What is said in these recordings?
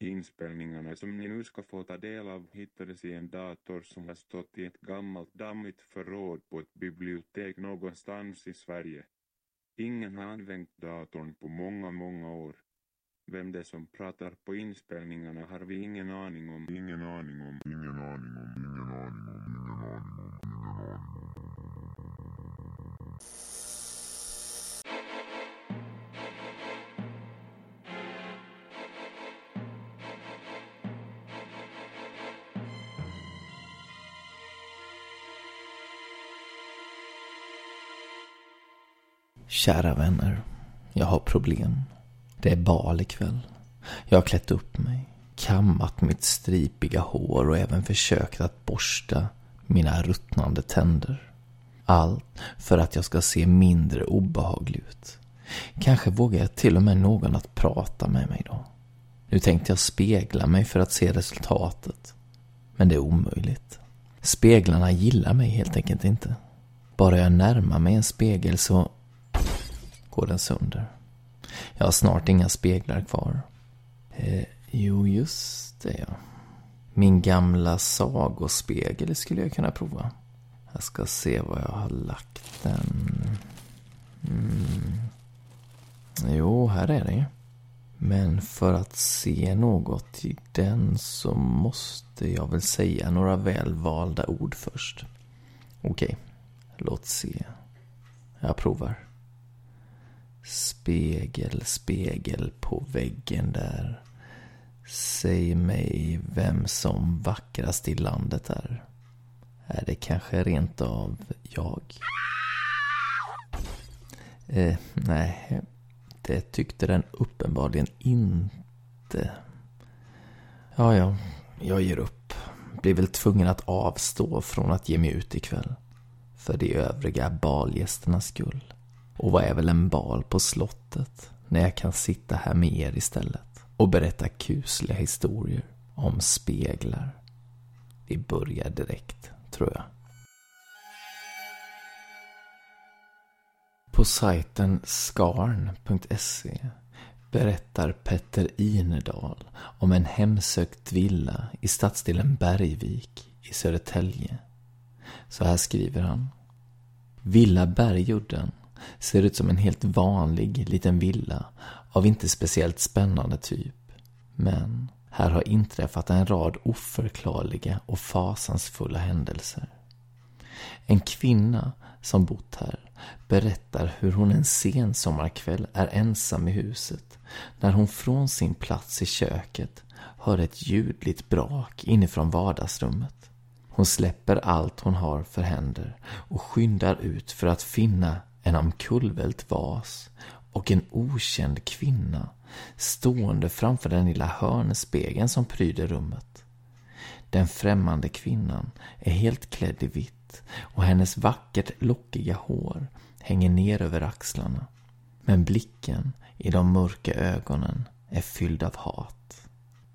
Inspelningarna som ni nu ska få ta del av hittades i en dator som har stått i ett gammalt dammigt förråd på ett bibliotek någonstans i Sverige. Ingen har använt datorn på många, många år. Vem det är som pratar på inspelningarna har vi ingen aning om. Ingen aning om. Ingen aning om. Ingen aning om. Ingen aning om. Ingen aning om. Kära vänner, jag har problem. Det är bal ikväll. Jag har klätt upp mig, kammat mitt stripiga hår och även försökt att borsta mina ruttnande tänder. Allt för att jag ska se mindre obehaglig ut. Kanske vågar jag till och med någon att prata med mig då. Nu tänkte jag spegla mig för att se resultatet. Men det är omöjligt. Speglarna gillar mig helt enkelt inte. Bara jag närmar mig en spegel så går den sönder. Jag har snart inga speglar kvar. Eh, jo, just det ja. Min gamla sagospegel skulle jag kunna prova. Jag ska se var jag har lagt den. Mm. Jo, här är den ju. Men för att se något i den så måste jag väl säga några välvalda ord först. Okej, låt se. Jag provar. Spegel, spegel på väggen där. Säg mig vem som vackrast i landet är. Är det kanske rent av jag? Eh, nej, det tyckte den uppenbarligen inte. Ja, ja, jag ger upp. Blir väl tvungen att avstå från att ge mig ut ikväll. För de övriga balgästernas skull. Och vad är väl en bal på slottet när jag kan sitta här med er istället och berätta kusliga historier om speglar. Vi börjar direkt, tror jag. På sajten skarn.se berättar Petter Inerdal om en hemsökt villa i stadsdelen Bergvik i Södertälje. Så här skriver han. Villa Bergudden ser ut som en helt vanlig liten villa av inte speciellt spännande typ. Men här har inträffat en rad oförklarliga och fasansfulla händelser. En kvinna som bott här berättar hur hon en sen sommarkväll är ensam i huset när hon från sin plats i köket hör ett ljudligt brak inifrån vardagsrummet. Hon släpper allt hon har för händer och skyndar ut för att finna en omkullvält vas och en okänd kvinna stående framför den lilla hörnspegeln som pryder rummet. Den främmande kvinnan är helt klädd i vitt och hennes vackert lockiga hår hänger ner över axlarna. Men blicken i de mörka ögonen är fylld av hat.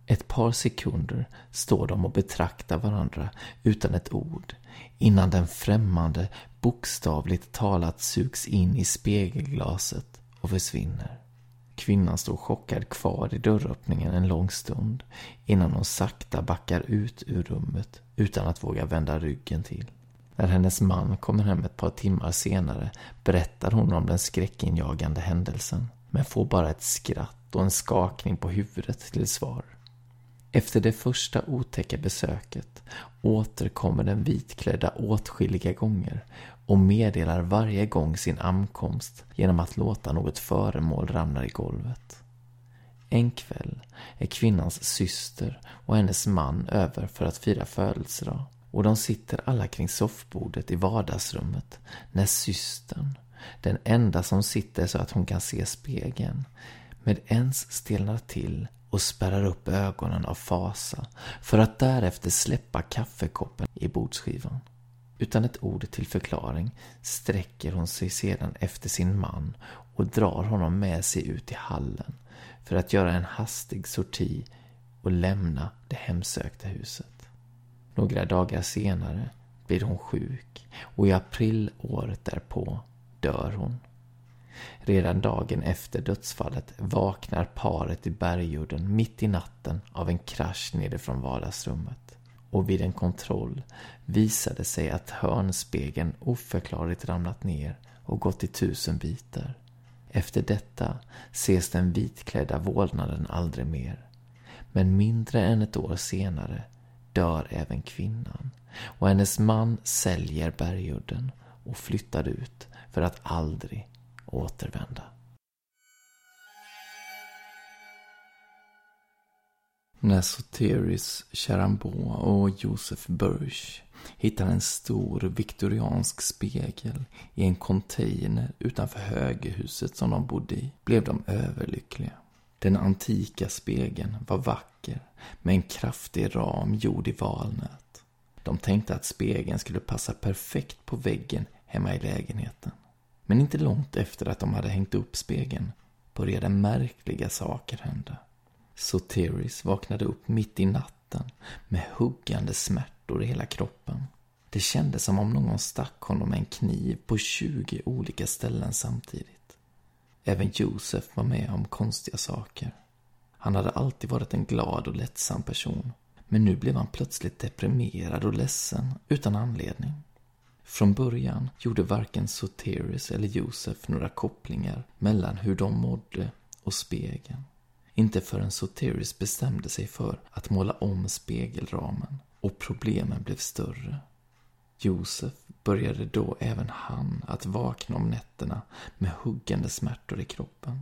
Ett par sekunder står de och betraktar varandra utan ett ord innan den främmande bokstavligt talat sugs in i spegelglaset och försvinner. Kvinnan står chockad kvar i dörröppningen en lång stund innan hon sakta backar ut ur rummet utan att våga vända ryggen till. När hennes man kommer hem ett par timmar senare berättar hon om den skräckinjagande händelsen men får bara ett skratt och en skakning på huvudet till svar. Efter det första otäcka besöket återkommer den vitklädda åtskilliga gånger och meddelar varje gång sin ankomst genom att låta något föremål ramla i golvet. En kväll är kvinnans syster och hennes man över för att fira födelsedag och de sitter alla kring soffbordet i vardagsrummet när systern, den enda som sitter så att hon kan se spegeln, med ens stelnar till och spärrar upp ögonen av fasa för att därefter släppa kaffekoppen i bordsskivan. Utan ett ord till förklaring sträcker hon sig sedan efter sin man och drar honom med sig ut i hallen för att göra en hastig sorti och lämna det hemsökta huset. Några dagar senare blir hon sjuk och i april året därpå dör hon. Redan dagen efter dödsfallet vaknar paret i bergjorden mitt i natten av en krasch nerifrån vardagsrummet. Och vid en kontroll visade det sig att hörnspegeln oförklarligt ramlat ner och gått i tusen bitar. Efter detta ses den vitklädda vålnaden aldrig mer. Men mindre än ett år senare dör även kvinnan och hennes man säljer bergudden och flyttar ut för att aldrig återvända. När Soteris Charambeau och Joseph Burch hittar en stor viktoriansk spegel i en container utanför högerhuset som de bodde i blev de överlyckliga. Den antika spegeln var vacker med en kraftig ram gjord i valnöt. De tänkte att spegeln skulle passa perfekt på väggen hemma i lägenheten. Men inte långt efter att de hade hängt upp spegeln började märkliga saker hända. Soteris vaknade upp mitt i natten med huggande smärtor i hela kroppen. Det kändes som om någon stack honom med en kniv på 20 olika ställen samtidigt. Även Josef var med om konstiga saker. Han hade alltid varit en glad och lättsam person. Men nu blev han plötsligt deprimerad och ledsen utan anledning. Från början gjorde varken Soteris eller Josef några kopplingar mellan hur de mådde och spegeln. Inte förrän Soteris bestämde sig för att måla om spegelramen och problemen blev större. Josef började då även han att vakna om nätterna med huggande smärtor i kroppen.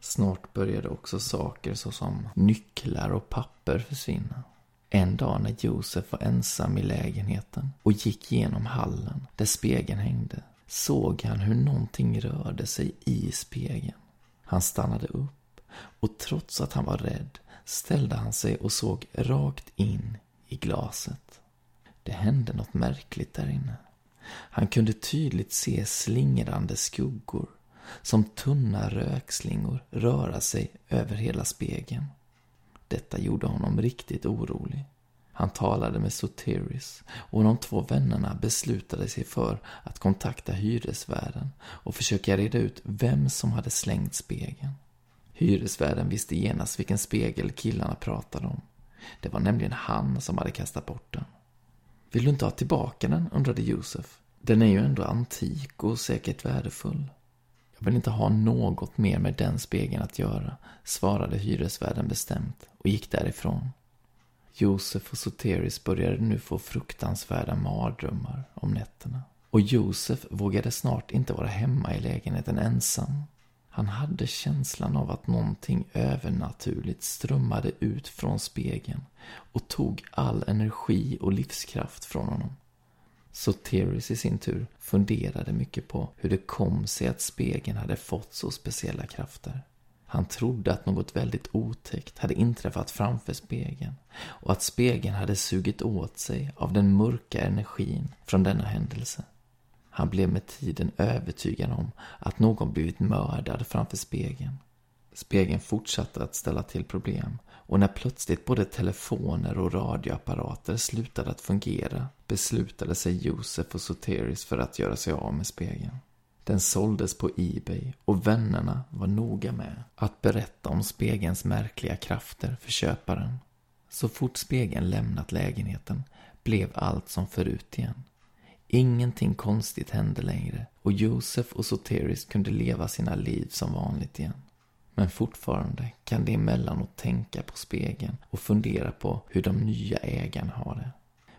Snart började också saker såsom nycklar och papper försvinna. En dag när Josef var ensam i lägenheten och gick genom hallen där spegeln hängde såg han hur någonting rörde sig i spegeln. Han stannade upp och trots att han var rädd ställde han sig och såg rakt in i glaset. Det hände något märkligt där inne. Han kunde tydligt se slingrande skuggor som tunna rökslingor röra sig över hela spegeln. Detta gjorde honom riktigt orolig. Han talade med Soteris och de två vännerna beslutade sig för att kontakta hyresvärden och försöka reda ut vem som hade slängt spegeln. Hyresvärden visste genast vilken spegel killarna pratade om. Det var nämligen han som hade kastat bort den. Vill du inte ha tillbaka den? undrade Josef. Den är ju ändå antik och säkert värdefull. Jag vill inte ha något mer med den spegeln att göra, svarade hyresvärden bestämt och gick därifrån. Josef och Soteris började nu få fruktansvärda mardrömmar om nätterna. Och Josef vågade snart inte vara hemma i lägenheten ensam. Han hade känslan av att någonting övernaturligt strömmade ut från spegeln och tog all energi och livskraft från honom. Soteris i sin tur funderade mycket på hur det kom sig att spegeln hade fått så speciella krafter. Han trodde att något väldigt otäckt hade inträffat framför spegeln och att spegeln hade sugit åt sig av den mörka energin från denna händelse. Han blev med tiden övertygad om att någon blivit mördad framför spegeln. Spegeln fortsatte att ställa till problem och när plötsligt både telefoner och radioapparater slutade att fungera beslutade sig Josef och Soteris för att göra sig av med spegeln. Den såldes på Ebay och vännerna var noga med att berätta om spegelns märkliga krafter för köparen. Så fort spegeln lämnat lägenheten blev allt som förut igen. Ingenting konstigt hände längre och Josef och Soteris kunde leva sina liv som vanligt igen. Men fortfarande kan de emellanåt tänka på spegeln och fundera på hur de nya ägarna har det.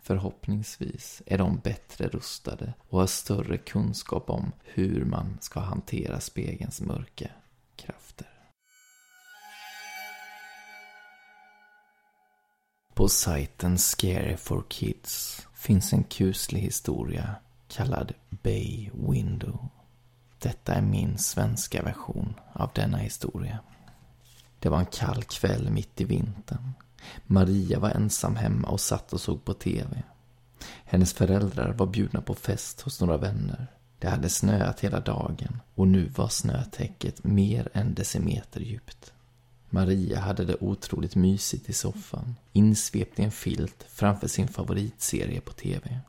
Förhoppningsvis är de bättre rustade och har större kunskap om hur man ska hantera spegelns mörka krafter. På sajten Scary for Kids finns en kuslig historia kallad Bay Window. Detta är min svenska version av denna historia. Det var en kall kväll mitt i vintern. Maria var ensam hemma och satt och såg på TV. Hennes föräldrar var bjudna på fest hos några vänner. Det hade snöat hela dagen och nu var snötäcket mer än decimeter djupt. Maria hade det otroligt mysigt i soffan, insvept i en filt framför sin favoritserie på TV.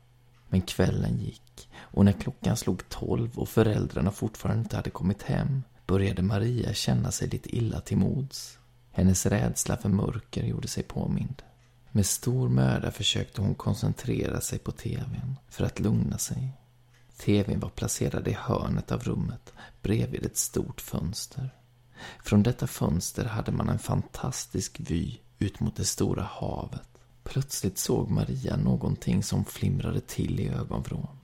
Men kvällen gick och när klockan slog tolv och föräldrarna fortfarande inte hade kommit hem började Maria känna sig lite illa till mods. Hennes rädsla för mörker gjorde sig påmind. Med stor möda försökte hon koncentrera sig på tvn för att lugna sig. Tvn var placerad i hörnet av rummet bredvid ett stort fönster. Från detta fönster hade man en fantastisk vy ut mot det stora havet. Plötsligt såg Maria någonting som flimrade till i ögonvrån.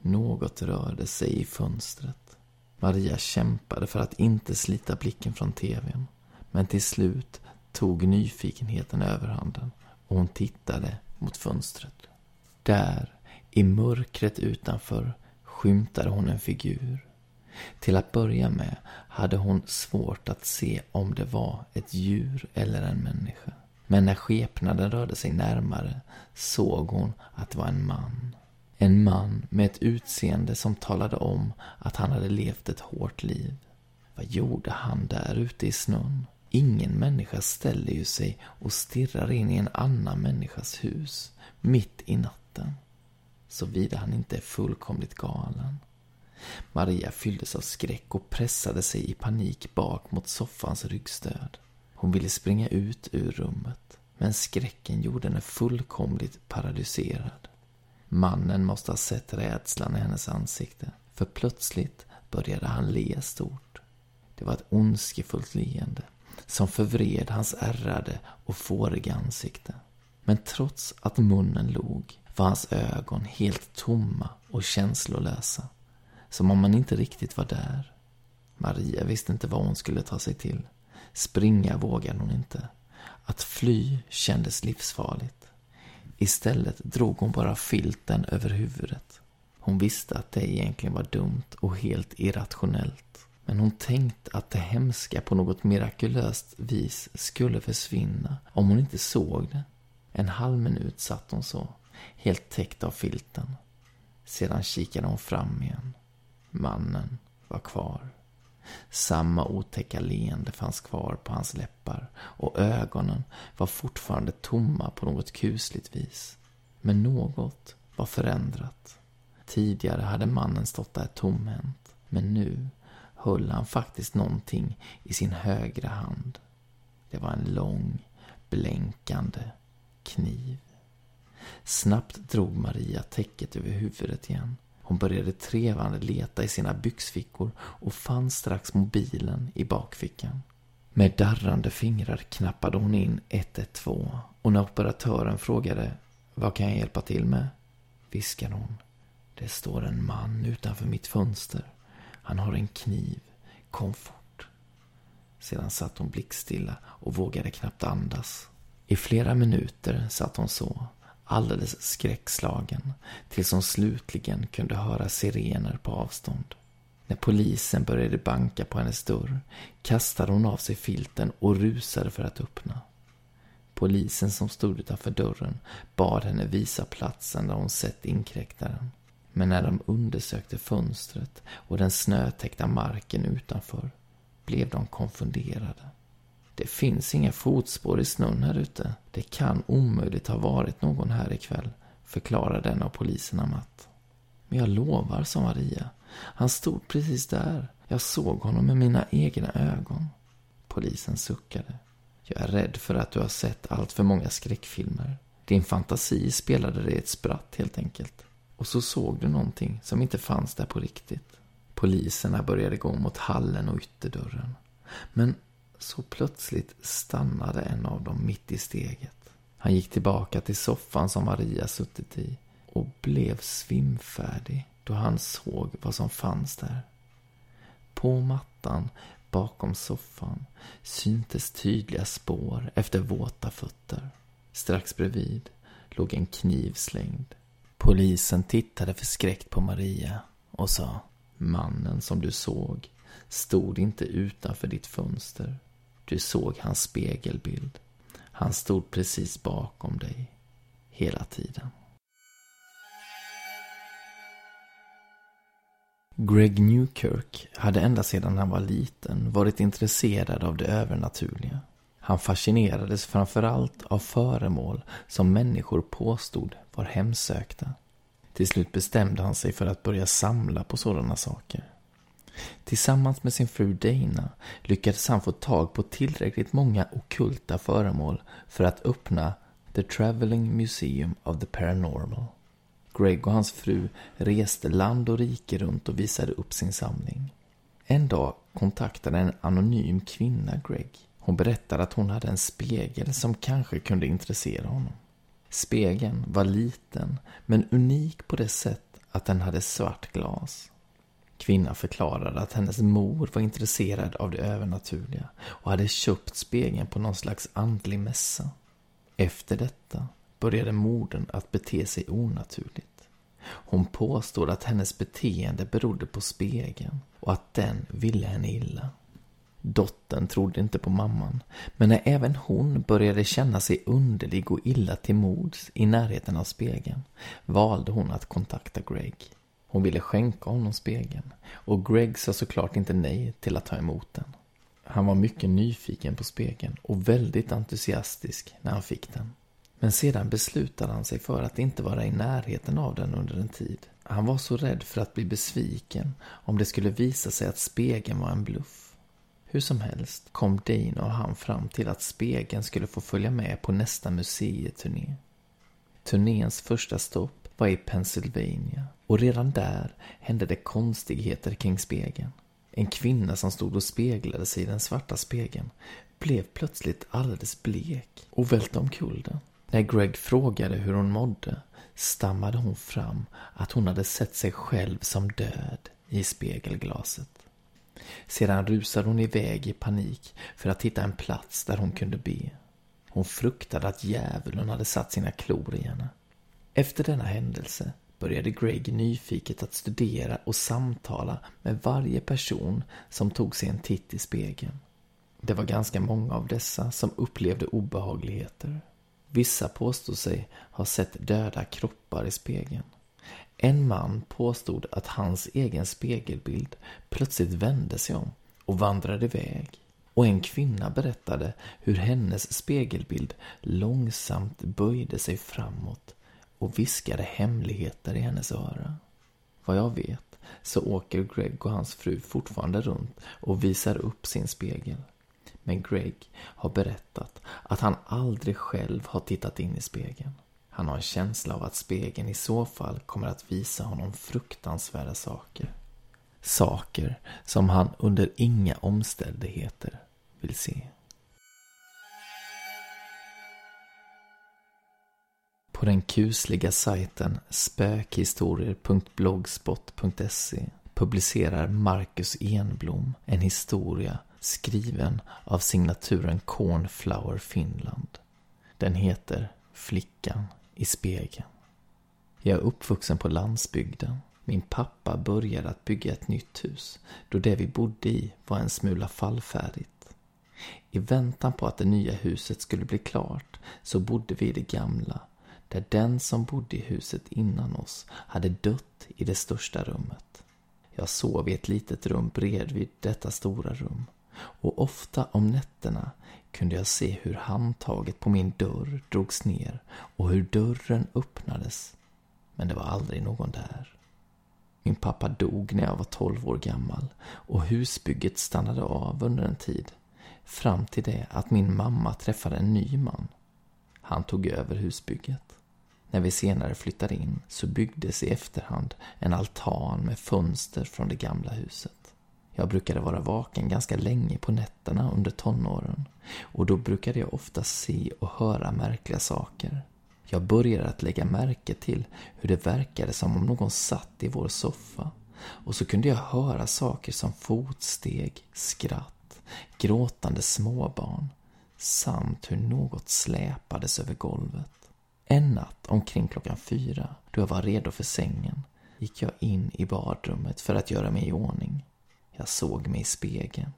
Något rörde sig i fönstret. Maria kämpade för att inte slita blicken från tvn. Men till slut tog nyfikenheten överhanden och hon tittade mot fönstret. Där, i mörkret utanför, skymtade hon en figur. Till att börja med hade hon svårt att se om det var ett djur eller en människa. Men när skepnaden rörde sig närmare såg hon att det var en man. En man med ett utseende som talade om att han hade levt ett hårt liv. Vad gjorde han där ute i snön? Ingen människa ställer ju sig och stirrar in i en annan människas hus mitt i natten. Såvida han inte är fullkomligt galen. Maria fylldes av skräck och pressade sig i panik bak mot soffans ryggstöd. Hon ville springa ut ur rummet, men skräcken gjorde henne fullkomligt paralyserad. Mannen måste ha sett rädslan i hennes ansikte, för plötsligt började han le stort. Det var ett ondskefullt leende som förvred hans ärrade och fåriga ansikte. Men trots att munnen log var hans ögon helt tomma och känslolösa. Som om han inte riktigt var där. Maria visste inte vad hon skulle ta sig till. Springa vågade hon inte. Att fly kändes livsfarligt. Istället drog hon bara filten över huvudet. Hon visste att det egentligen var dumt och helt irrationellt. Men hon tänkte att det hemska på något mirakulöst vis skulle försvinna om hon inte såg det. En halv minut satt hon så, helt täckt av filten. Sedan kikade hon fram igen. Mannen var kvar. Samma otäcka leende fanns kvar på hans läppar och ögonen var fortfarande tomma på något kusligt vis. Men något var förändrat. Tidigare hade mannen stått där tomhänt, men nu höll han faktiskt någonting i sin högra hand. Det var en lång, blänkande kniv. Snabbt drog Maria täcket över huvudet igen. Hon började trevande leta i sina byxfickor och fann strax mobilen i bakfickan. Med darrande fingrar knappade hon in 112 och när operatören frågade Vad kan jag hjälpa till med? viskade hon. Det står en man utanför mitt fönster. Han har en kniv. Kom fort. Sedan satt hon blickstilla och vågade knappt andas. I flera minuter satt hon så, alldeles skräckslagen, tills hon slutligen kunde höra sirener på avstånd. När polisen började banka på hennes dörr kastade hon av sig filten och rusade för att öppna. Polisen som stod utanför dörren bad henne visa platsen där hon sett inkräktaren. Men när de undersökte fönstret och den snötäckta marken utanför blev de konfunderade. Det finns inga fotspår i snön här ute. Det kan omöjligt ha varit någon här ikväll, förklarade en av poliserna matt. Men jag lovar, sa Maria. Han stod precis där. Jag såg honom med mina egna ögon. Polisen suckade. Jag är rädd för att du har sett allt för många skräckfilmer. Din fantasi spelade dig ett spratt helt enkelt. Och så såg du någonting som inte fanns där på riktigt. Poliserna började gå mot hallen och ytterdörren. Men så plötsligt stannade en av dem mitt i steget. Han gick tillbaka till soffan som Maria suttit i och blev svimfärdig då han såg vad som fanns där. På mattan bakom soffan syntes tydliga spår efter våta fötter. Strax bredvid låg en kniv slängd. Polisen tittade förskräckt på Maria och sa Mannen som du såg stod inte utanför ditt fönster. Du såg hans spegelbild. Han stod precis bakom dig. Hela tiden. Greg Newkirk hade ända sedan han var liten varit intresserad av det övernaturliga. Han fascinerades framförallt av föremål som människor påstod var hemsökta. Till slut bestämde han sig för att börja samla på sådana saker. Tillsammans med sin fru Dana lyckades han få tag på tillräckligt många okulta föremål för att öppna The Traveling Museum of the Paranormal. Greg och hans fru reste land och rike runt och visade upp sin samling. En dag kontaktade en anonym kvinna Greg. Hon berättade att hon hade en spegel som kanske kunde intressera honom. Spegeln var liten, men unik på det sätt att den hade svart glas. Kvinnan förklarade att hennes mor var intresserad av det övernaturliga och hade köpt spegeln på någon slags andlig mässa. Efter detta började modern att bete sig onaturligt. Hon påstod att hennes beteende berodde på spegeln och att den ville henne illa. Dottern trodde inte på mamman, men när även hon började känna sig underlig och illa till mods i närheten av spegeln valde hon att kontakta Greg. Hon ville skänka honom spegeln och Greg sa såklart inte nej till att ta emot den. Han var mycket nyfiken på spegeln och väldigt entusiastisk när han fick den. Men sedan beslutade han sig för att inte vara i närheten av den under en tid. Han var så rädd för att bli besviken om det skulle visa sig att spegeln var en bluff. Hur som helst kom Dane och han fram till att spegeln skulle få följa med på nästa museiturné. Turnéns första stopp var i Pennsylvania och redan där hände det konstigheter kring spegeln. En kvinna som stod och speglade sig i den svarta spegeln blev plötsligt alldeles blek och välte omkull den. När Greg frågade hur hon mådde stammade hon fram att hon hade sett sig själv som död i spegelglaset. Sedan rusade hon iväg i panik för att hitta en plats där hon kunde be. Hon fruktade att djävulen hade satt sina klor i henne. Efter denna händelse började Greg nyfiket att studera och samtala med varje person som tog sig en titt i spegeln. Det var ganska många av dessa som upplevde obehagligheter. Vissa påstod sig ha sett döda kroppar i spegeln. En man påstod att hans egen spegelbild plötsligt vände sig om och vandrade iväg. Och en kvinna berättade hur hennes spegelbild långsamt böjde sig framåt och viskade hemligheter i hennes öra. Vad jag vet så åker Greg och hans fru fortfarande runt och visar upp sin spegel. Men Greg har berättat att han aldrig själv har tittat in i spegeln. Han har en känsla av att spegeln i så fall kommer att visa honom fruktansvärda saker. Saker som han under inga omständigheter vill se. På den kusliga sajten spökhistorier.blogspot.se publicerar Marcus Enblom en historia skriven av signaturen Cornflower Finland. Den heter Flickan i spegeln. Jag är uppvuxen på landsbygden. Min pappa började att bygga ett nytt hus då det vi bodde i var en smula fallfärdigt. I väntan på att det nya huset skulle bli klart så bodde vi i det gamla där den som bodde i huset innan oss hade dött i det största rummet. Jag sov i ett litet rum bredvid detta stora rum och ofta om nätterna kunde jag se hur handtaget på min dörr drogs ner och hur dörren öppnades. Men det var aldrig någon där. Min pappa dog när jag var tolv år gammal och husbygget stannade av under en tid. Fram till det att min mamma träffade en ny man. Han tog över husbygget. När vi senare flyttade in så byggdes i efterhand en altan med fönster från det gamla huset. Jag brukade vara vaken ganska länge på nätterna under tonåren och då brukade jag ofta se och höra märkliga saker. Jag började att lägga märke till hur det verkade som om någon satt i vår soffa och så kunde jag höra saker som fotsteg, skratt, gråtande småbarn samt hur något släpades över golvet. En natt omkring klockan fyra, då jag var redo för sängen, gick jag in i badrummet för att göra mig i ordning. Jag såg mig i spegeln.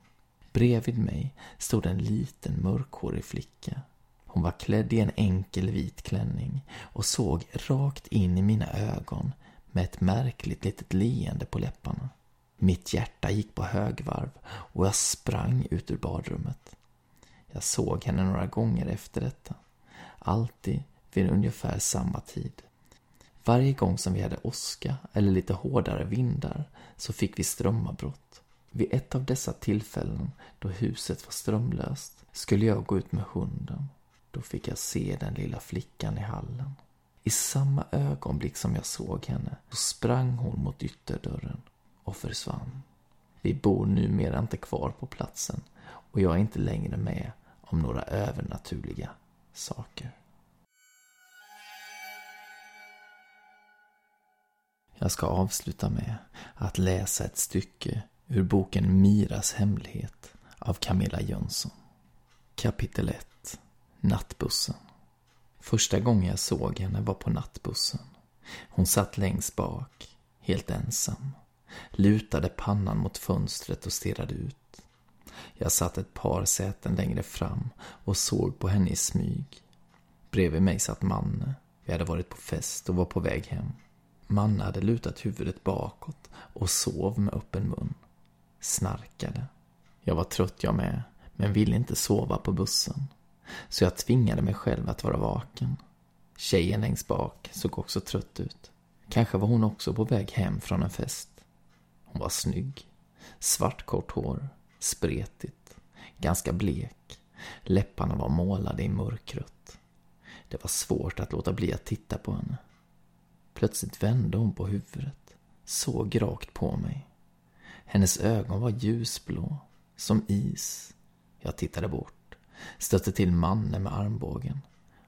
Bredvid mig stod en liten mörkhårig flicka. Hon var klädd i en enkel vit klänning och såg rakt in i mina ögon med ett märkligt litet leende på läpparna. Mitt hjärta gick på högvarv och jag sprang ut ur badrummet. Jag såg henne några gånger efter detta. Alltid vid ungefär samma tid. Varje gång som vi hade åska eller lite hårdare vindar så fick vi strömavbrott. Vid ett av dessa tillfällen då huset var strömlöst skulle jag gå ut med hunden. Då fick jag se den lilla flickan i hallen. I samma ögonblick som jag såg henne så sprang hon mot ytterdörren och försvann. Vi bor numera inte kvar på platsen och jag är inte längre med om några övernaturliga saker. Jag ska avsluta med att läsa ett stycke ur boken Miras hemlighet av Camilla Jönsson. Kapitel 1 Nattbussen Första gången jag såg henne var på nattbussen. Hon satt längst bak, helt ensam. Lutade pannan mot fönstret och stirrade ut. Jag satt ett par säten längre fram och såg på henne i smyg. Bredvid mig satt Manne. Vi hade varit på fest och var på väg hem. Manne hade lutat huvudet bakåt och sov med öppen mun. Snarkade. Jag var trött jag med, men ville inte sova på bussen. Så jag tvingade mig själv att vara vaken. Tjejen längst bak såg också trött ut. Kanske var hon också på väg hem från en fest. Hon var snygg. Svart kort hår. Spretigt. Ganska blek. Läpparna var målade i mörkrött. Det var svårt att låta bli att titta på henne. Plötsligt vände hon på huvudet. Såg rakt på mig. Hennes ögon var ljusblå. Som is. Jag tittade bort. Stötte till mannen med armbågen.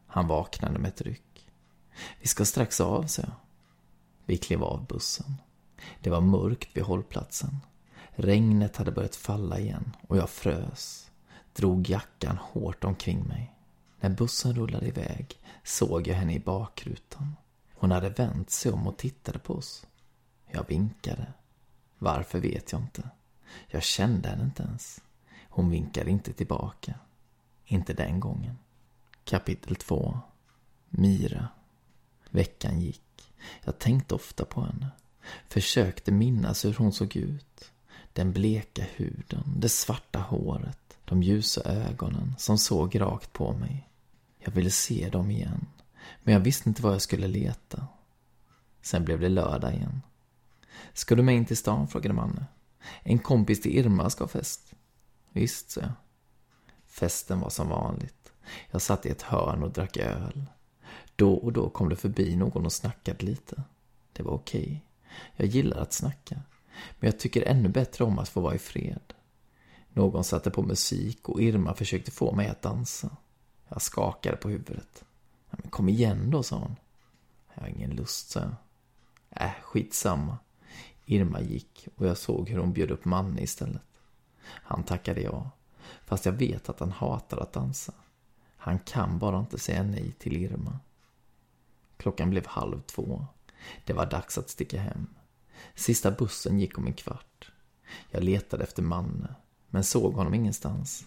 Han vaknade med ett ryck. Vi ska strax av, sa jag. Vi klev av bussen. Det var mörkt vid hållplatsen. Regnet hade börjat falla igen och jag frös. Drog jackan hårt omkring mig. När bussen rullade iväg såg jag henne i bakrutan. Hon hade vänt sig om och tittade på oss. Jag vinkade. Varför vet jag inte. Jag kände henne inte ens. Hon vinkade inte tillbaka. Inte den gången. Kapitel 2 Mira Veckan gick. Jag tänkte ofta på henne. Försökte minnas hur hon såg ut. Den bleka huden, det svarta håret, de ljusa ögonen som såg rakt på mig. Jag ville se dem igen. Men jag visste inte var jag skulle leta. Sen blev det lördag igen. Ska du med in till stan? frågade Manne. En kompis till Irma ska ha fest. Visst, sa jag. Festen var som vanligt. Jag satt i ett hörn och drack öl. Då och då kom det förbi någon och snackade lite. Det var okej. Okay. Jag gillar att snacka. Men jag tycker ännu bättre om att få vara i fred. Någon satte på musik och Irma försökte få mig att dansa. Jag skakade på huvudet. Men kom igen då, sa hon. Jag har ingen lust, sa jag. Äh, skitsamma. Irma gick och jag såg hur hon bjöd upp Manne istället. Han tackade ja. Fast jag vet att han hatar att dansa. Han kan bara inte säga nej till Irma. Klockan blev halv två. Det var dags att sticka hem. Sista bussen gick om en kvart. Jag letade efter Manne, men såg honom ingenstans.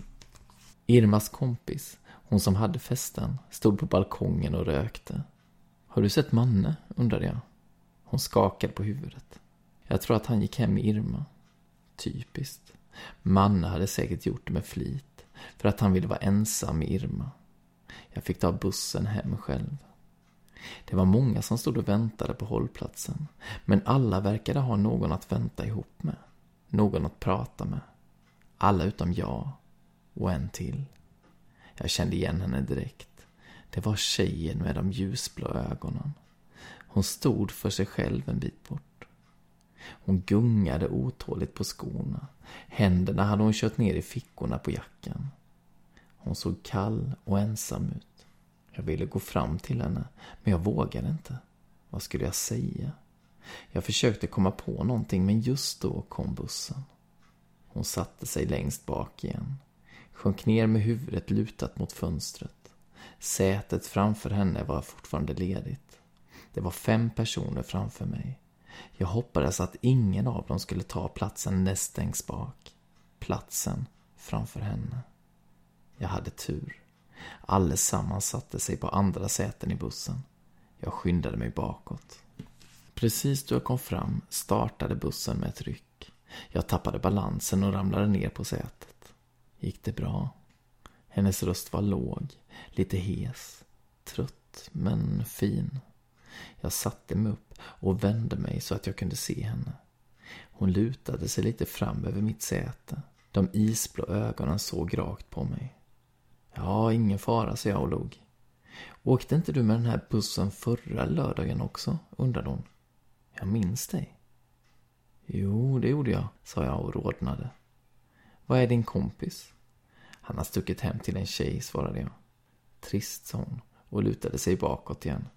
Irmas kompis, hon som hade festen, stod på balkongen och rökte. Har du sett Manne? undrade jag. Hon skakade på huvudet. Jag tror att han gick hem med Irma. Typiskt. Manne hade säkert gjort det med flit, för att han ville vara ensam med Irma. Jag fick ta bussen hem själv. Det var många som stod och väntade på hållplatsen, men alla verkade ha någon att vänta ihop med. Någon att prata med. Alla utom jag. Och en till. Jag kände igen henne direkt. Det var tjejen med de ljusblå ögonen. Hon stod för sig själv en bit bort. Hon gungade otåligt på skorna. Händerna hade hon kört ner i fickorna på jackan. Hon såg kall och ensam ut. Jag ville gå fram till henne, men jag vågade inte. Vad skulle jag säga? Jag försökte komma på någonting, men just då kom bussen. Hon satte sig längst bak igen. Sjönk ner med huvudet lutat mot fönstret. Sätet framför henne var fortfarande ledigt. Det var fem personer framför mig. Jag hoppades att ingen av dem skulle ta platsen näst längst bak. Platsen framför henne. Jag hade tur. Allesammans satte sig på andra säten i bussen. Jag skyndade mig bakåt. Precis då jag kom fram startade bussen med ett ryck. Jag tappade balansen och ramlade ner på sätet. Gick det bra? Hennes röst var låg, lite hes, trött men fin. Jag satte mig upp och vände mig så att jag kunde se henne. Hon lutade sig lite fram över mitt säte. De isblå ögonen såg rakt på mig. Ja, ingen fara, sa jag och log. Åkte inte du med den här bussen förra lördagen också? undrade hon. Jag minns dig. Jo, det gjorde jag, sa jag och rodnade. Vad är din kompis? Han har stuckit hem till en tjej, svarade jag. Trist, sa hon och lutade sig bakåt igen.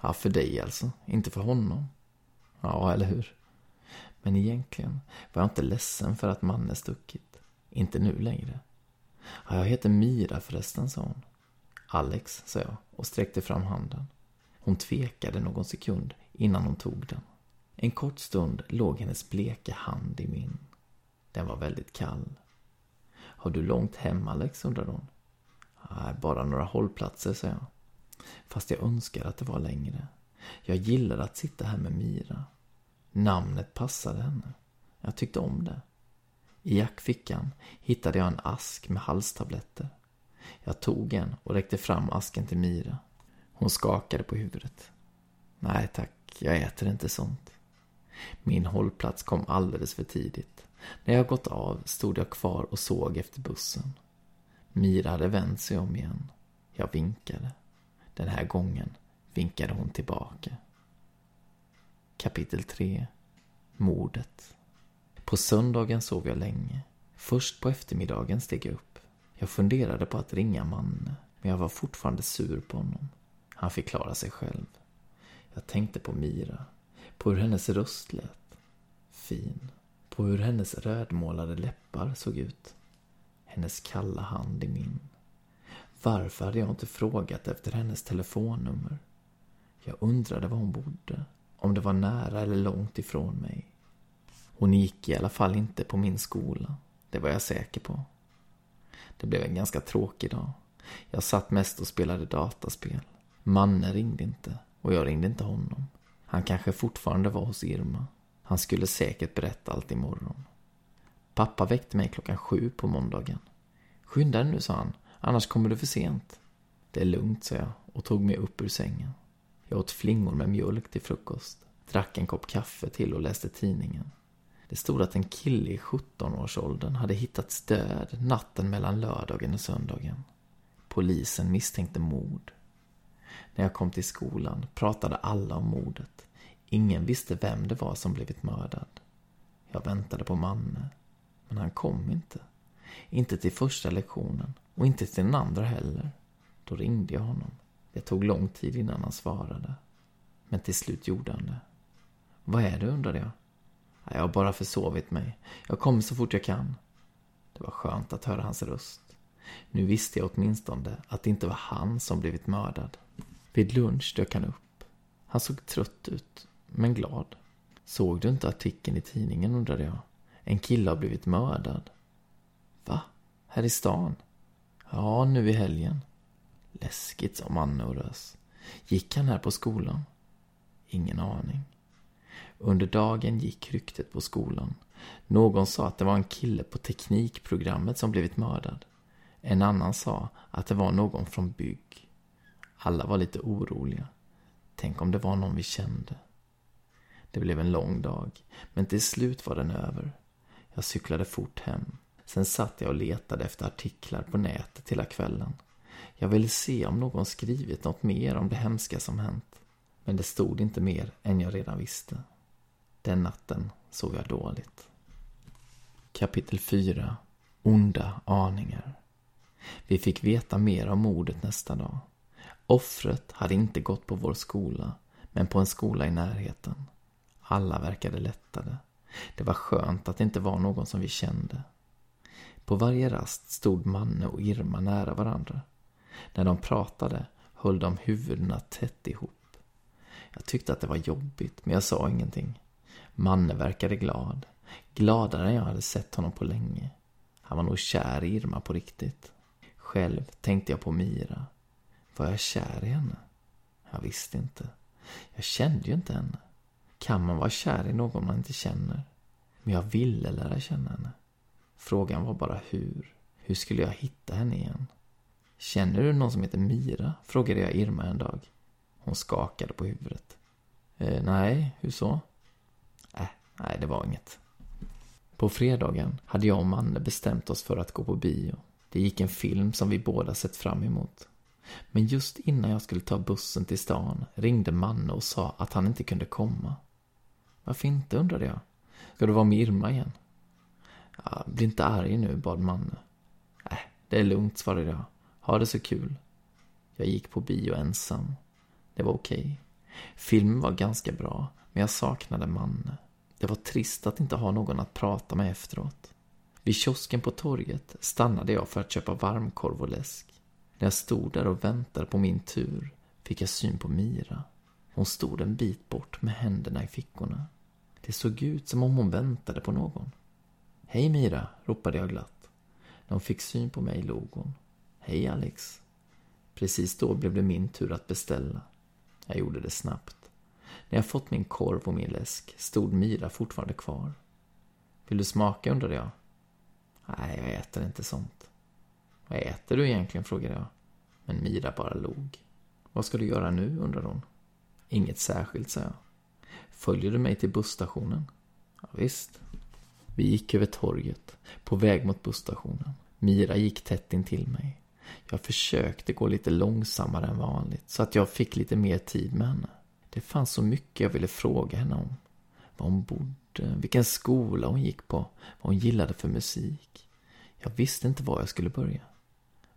Ja, för dig alltså, inte för honom. Ja, eller hur? Men egentligen var jag inte ledsen för att mannen stuckit. Inte nu längre. Ja, jag heter Mira förresten, sa hon. Alex, sa jag och sträckte fram handen. Hon tvekade någon sekund innan hon tog den. En kort stund låg hennes bleka hand i min. Den var väldigt kall. Har du långt hem, Alex? undrade hon. Nej, bara några hållplatser, sa jag. Fast jag önskar att det var längre. Jag gillade att sitta här med Mira. Namnet passade henne. Jag tyckte om det. I jackfickan hittade jag en ask med halstabletter. Jag tog en och räckte fram asken till Mira. Hon skakade på huvudet. Nej tack, jag äter inte sånt. Min hållplats kom alldeles för tidigt. När jag gått av stod jag kvar och såg efter bussen. Mira hade vänt sig om igen. Jag vinkade. Den här gången vinkade hon tillbaka. Kapitel 3 Mordet På söndagen sov jag länge. Först på eftermiddagen steg jag upp. Jag funderade på att ringa Manne, men jag var fortfarande sur på honom. Han fick klara sig själv. Jag tänkte på Mira, på hur hennes röst lät. Fin. På hur hennes rödmålade läppar såg ut. Hennes kalla hand i min. Varför hade jag inte frågat efter hennes telefonnummer? Jag undrade var hon bodde. Om det var nära eller långt ifrån mig. Hon gick i alla fall inte på min skola. Det var jag säker på. Det blev en ganska tråkig dag. Jag satt mest och spelade dataspel. Manne ringde inte och jag ringde inte honom. Han kanske fortfarande var hos Irma. Han skulle säkert berätta allt imorgon. Pappa väckte mig klockan sju på måndagen. Skynda dig nu, sa han. Annars kommer du för sent. Det är lugnt, sa jag och tog mig upp ur sängen. Jag åt flingor med mjölk till frukost, drack en kopp kaffe till och läste tidningen. Det stod att en kille i 17-årsåldern hade hittats död natten mellan lördagen och söndagen. Polisen misstänkte mord. När jag kom till skolan pratade alla om mordet. Ingen visste vem det var som blivit mördad. Jag väntade på Manne, men han kom inte. Inte till första lektionen och inte till den andra heller. Då ringde jag honom. Det tog lång tid innan han svarade. Men till slut gjorde han det. Vad är det, undrade jag. Jag har bara försovit mig. Jag kommer så fort jag kan. Det var skönt att höra hans röst. Nu visste jag åtminstone att det inte var han som blivit mördad. Vid lunch dök han upp. Han såg trött ut, men glad. Såg du inte artikeln i tidningen, undrade jag. En kille har blivit mördad. Va? Här i stan? Ja, nu i helgen. Läskigt, sa Manne och rös. Gick han här på skolan? Ingen aning. Under dagen gick ryktet på skolan. Någon sa att det var en kille på teknikprogrammet som blivit mördad. En annan sa att det var någon från bygg. Alla var lite oroliga. Tänk om det var någon vi kände. Det blev en lång dag, men till slut var den över. Jag cyklade fort hem. Sen satt jag och letade efter artiklar på nätet hela kvällen. Jag ville se om någon skrivit något mer om det hemska som hänt. Men det stod inte mer än jag redan visste. Den natten sov jag dåligt. Kapitel 4 Onda aningar Vi fick veta mer om mordet nästa dag. Offret hade inte gått på vår skola, men på en skola i närheten. Alla verkade lättade. Det var skönt att det inte var någon som vi kände. På varje rast stod Manne och Irma nära varandra. När de pratade höll de huvudena tätt ihop. Jag tyckte att det var jobbigt, men jag sa ingenting. Manne verkade glad. Gladare än jag hade sett honom på länge. Han var nog kär i Irma på riktigt. Själv tänkte jag på Mira. Var jag kär i henne? Jag visste inte. Jag kände ju inte henne. Kan man vara kär i någon man inte känner? Men jag ville lära känna henne. Frågan var bara hur. Hur skulle jag hitta henne igen? Känner du någon som heter Mira? frågade jag Irma en dag. Hon skakade på huvudet. Eh, nej, hur så? Äh, nej, det var inget. På fredagen hade jag och Manne bestämt oss för att gå på bio. Det gick en film som vi båda sett fram emot. Men just innan jag skulle ta bussen till stan ringde Manne och sa att han inte kunde komma. Varför inte, undrade jag. Ska du vara med Irma igen? Ja, bli inte arg nu, bad Manne. Äh, det är lugnt, svarade jag. Ha det så kul. Jag gick på bio ensam. Det var okej. Okay. Filmen var ganska bra, men jag saknade Manne. Det var trist att inte ha någon att prata med efteråt. Vid kiosken på torget stannade jag för att köpa varmkorv och läsk. När jag stod där och väntade på min tur fick jag syn på Mira. Hon stod en bit bort med händerna i fickorna. Det såg ut som om hon väntade på någon. Hej Mira, ropade jag glatt. När hon fick syn på mig log hon. Hej Alex. Precis då blev det min tur att beställa. Jag gjorde det snabbt. När jag fått min korv och min läsk stod Mira fortfarande kvar. Vill du smaka, undrade jag. Nej, jag äter inte sånt. Vad äter du egentligen, frågade jag. Men Mira bara log. Vad ska du göra nu, undrade hon. Inget särskilt, sa jag. Följer du mig till busstationen? Ja, visst. Vi gick över torget, på väg mot busstationen. Mira gick tätt in till mig. Jag försökte gå lite långsammare än vanligt, så att jag fick lite mer tid med henne. Det fanns så mycket jag ville fråga henne om. Var hon bodde, vilken skola hon gick på, vad hon gillade för musik. Jag visste inte var jag skulle börja.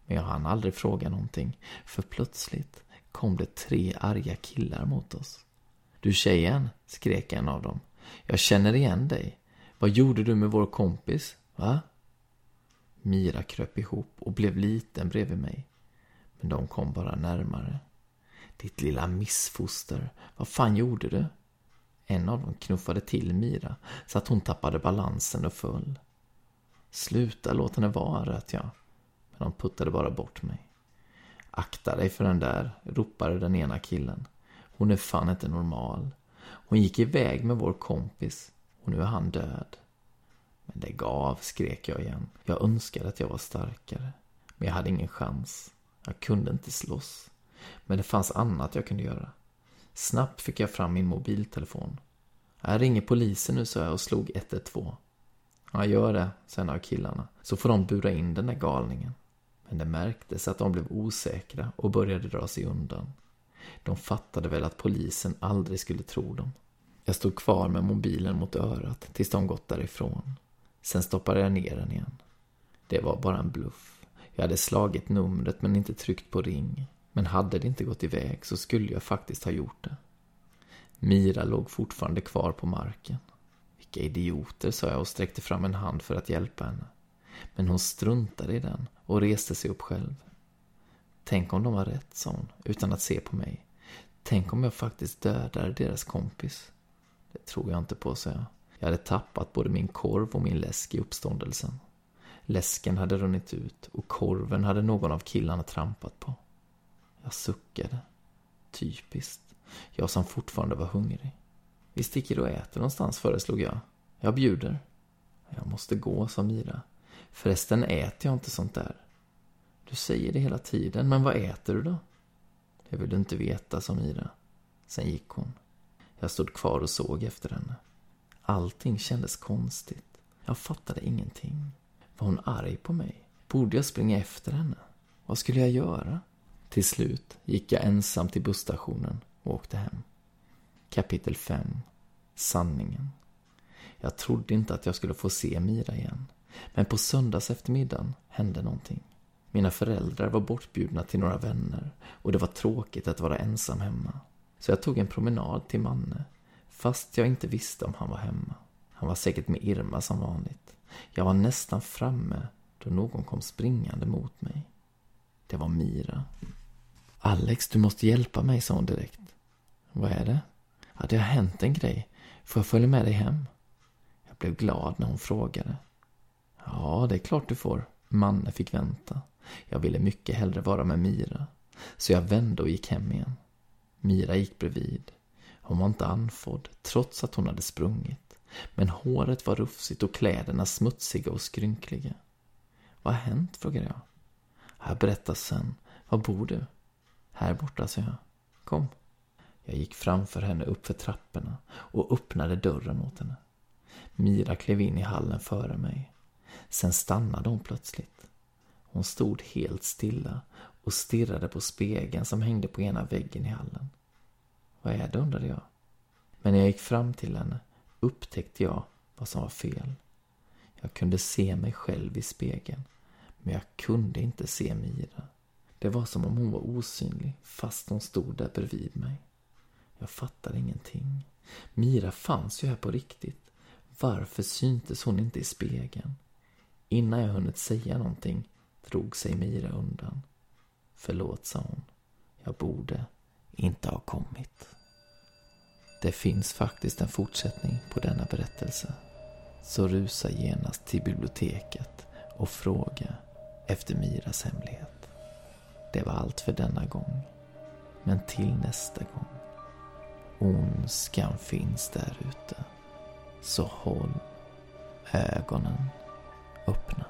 Men jag hann aldrig fråga någonting, för plötsligt kom det tre arga killar mot oss. Du tjejen, skrek en av dem. Jag känner igen dig. Vad gjorde du med vår kompis? Va? Mira kröp ihop och blev liten bredvid mig. Men de kom bara närmare. Ditt lilla missfoster, vad fan gjorde du? En av dem knuffade till Mira så att hon tappade balansen och föll. Sluta, låt henne vara, röt jag. Men de puttade bara bort mig. Akta dig för den där, ropade den ena killen. Hon är fan inte normal. Hon gick iväg med vår kompis och nu är han död. Men det gav, skrek jag igen. Jag önskade att jag var starkare. Men jag hade ingen chans. Jag kunde inte slåss. Men det fanns annat jag kunde göra. Snabbt fick jag fram min mobiltelefon. Jag ringer polisen nu, sa jag och slog 112. Ja, gör det, sa en av killarna. Så får de bura in den där galningen. Men det märktes att de blev osäkra och började dra sig undan. De fattade väl att polisen aldrig skulle tro dem. Jag stod kvar med mobilen mot örat tills de gått därifrån. Sen stoppade jag ner den igen. Det var bara en bluff. Jag hade slagit numret men inte tryckt på ring. Men hade det inte gått iväg så skulle jag faktiskt ha gjort det. Mira låg fortfarande kvar på marken. Vilka idioter, sa jag och sträckte fram en hand för att hjälpa henne. Men hon struntade i den och reste sig upp själv. Tänk om de har rätt, sa hon, utan att se på mig. Tänk om jag faktiskt dödar deras kompis. Det tror jag inte på, sa jag. Jag hade tappat både min korv och min läsk i uppståndelsen. Läsken hade runnit ut och korven hade någon av killarna trampat på. Jag suckade. Typiskt. Jag som fortfarande var hungrig. Vi sticker och äter någonstans, föreslog jag. Jag bjuder. Jag måste gå, sa Mira. Förresten äter jag inte sånt där. Du säger det hela tiden, men vad äter du då? Det vill du inte veta, sa Mira. Sen gick hon. Jag stod kvar och såg efter henne. Allting kändes konstigt. Jag fattade ingenting. Var hon arg på mig? Borde jag springa efter henne? Vad skulle jag göra? Till slut gick jag ensam till busstationen och åkte hem. Kapitel 5 Sanningen Jag trodde inte att jag skulle få se Mira igen. Men på söndags eftermiddagen hände någonting. Mina föräldrar var bortbjudna till några vänner och det var tråkigt att vara ensam hemma. Så jag tog en promenad till Manne, fast jag inte visste om han var hemma. Han var säkert med Irma som vanligt. Jag var nästan framme då någon kom springande mot mig. Det var Mira. Alex, du måste hjälpa mig, sa hon direkt. Vad är det? Ja, det har hänt en grej. Får jag följa med dig hem? Jag blev glad när hon frågade. Ja, det är klart du får. Manne fick vänta. Jag ville mycket hellre vara med Mira. Så jag vände och gick hem igen. Mira gick bredvid. Hon var inte andfådd, trots att hon hade sprungit. Men håret var rufsigt och kläderna smutsiga och skrynkliga. Vad har hänt? frågade jag. Jag berättar sen. Var bor du? Här borta, sa jag. Kom. Jag gick framför henne uppför trapporna och öppnade dörren åt henne. Mira klev in i hallen före mig. Sen stannade hon plötsligt. Hon stod helt stilla och stirrade på spegeln som hängde på ena väggen i hallen. Vad är det, undrade jag. Men när jag gick fram till henne upptäckte jag vad som var fel. Jag kunde se mig själv i spegeln, men jag kunde inte se Mira. Det var som om hon var osynlig, fast hon stod där bredvid mig. Jag fattade ingenting. Mira fanns ju här på riktigt. Varför syntes hon inte i spegeln? Innan jag hunnit säga någonting drog sig Mira undan. Förlåt, sa hon. Jag borde inte ha kommit. Det finns faktiskt en fortsättning på denna berättelse. Så rusa genast till biblioteket och fråga efter Miras hemlighet. Det var allt för denna gång. Men till nästa gång. Ondskan finns där ute. Så håll ögonen öppna.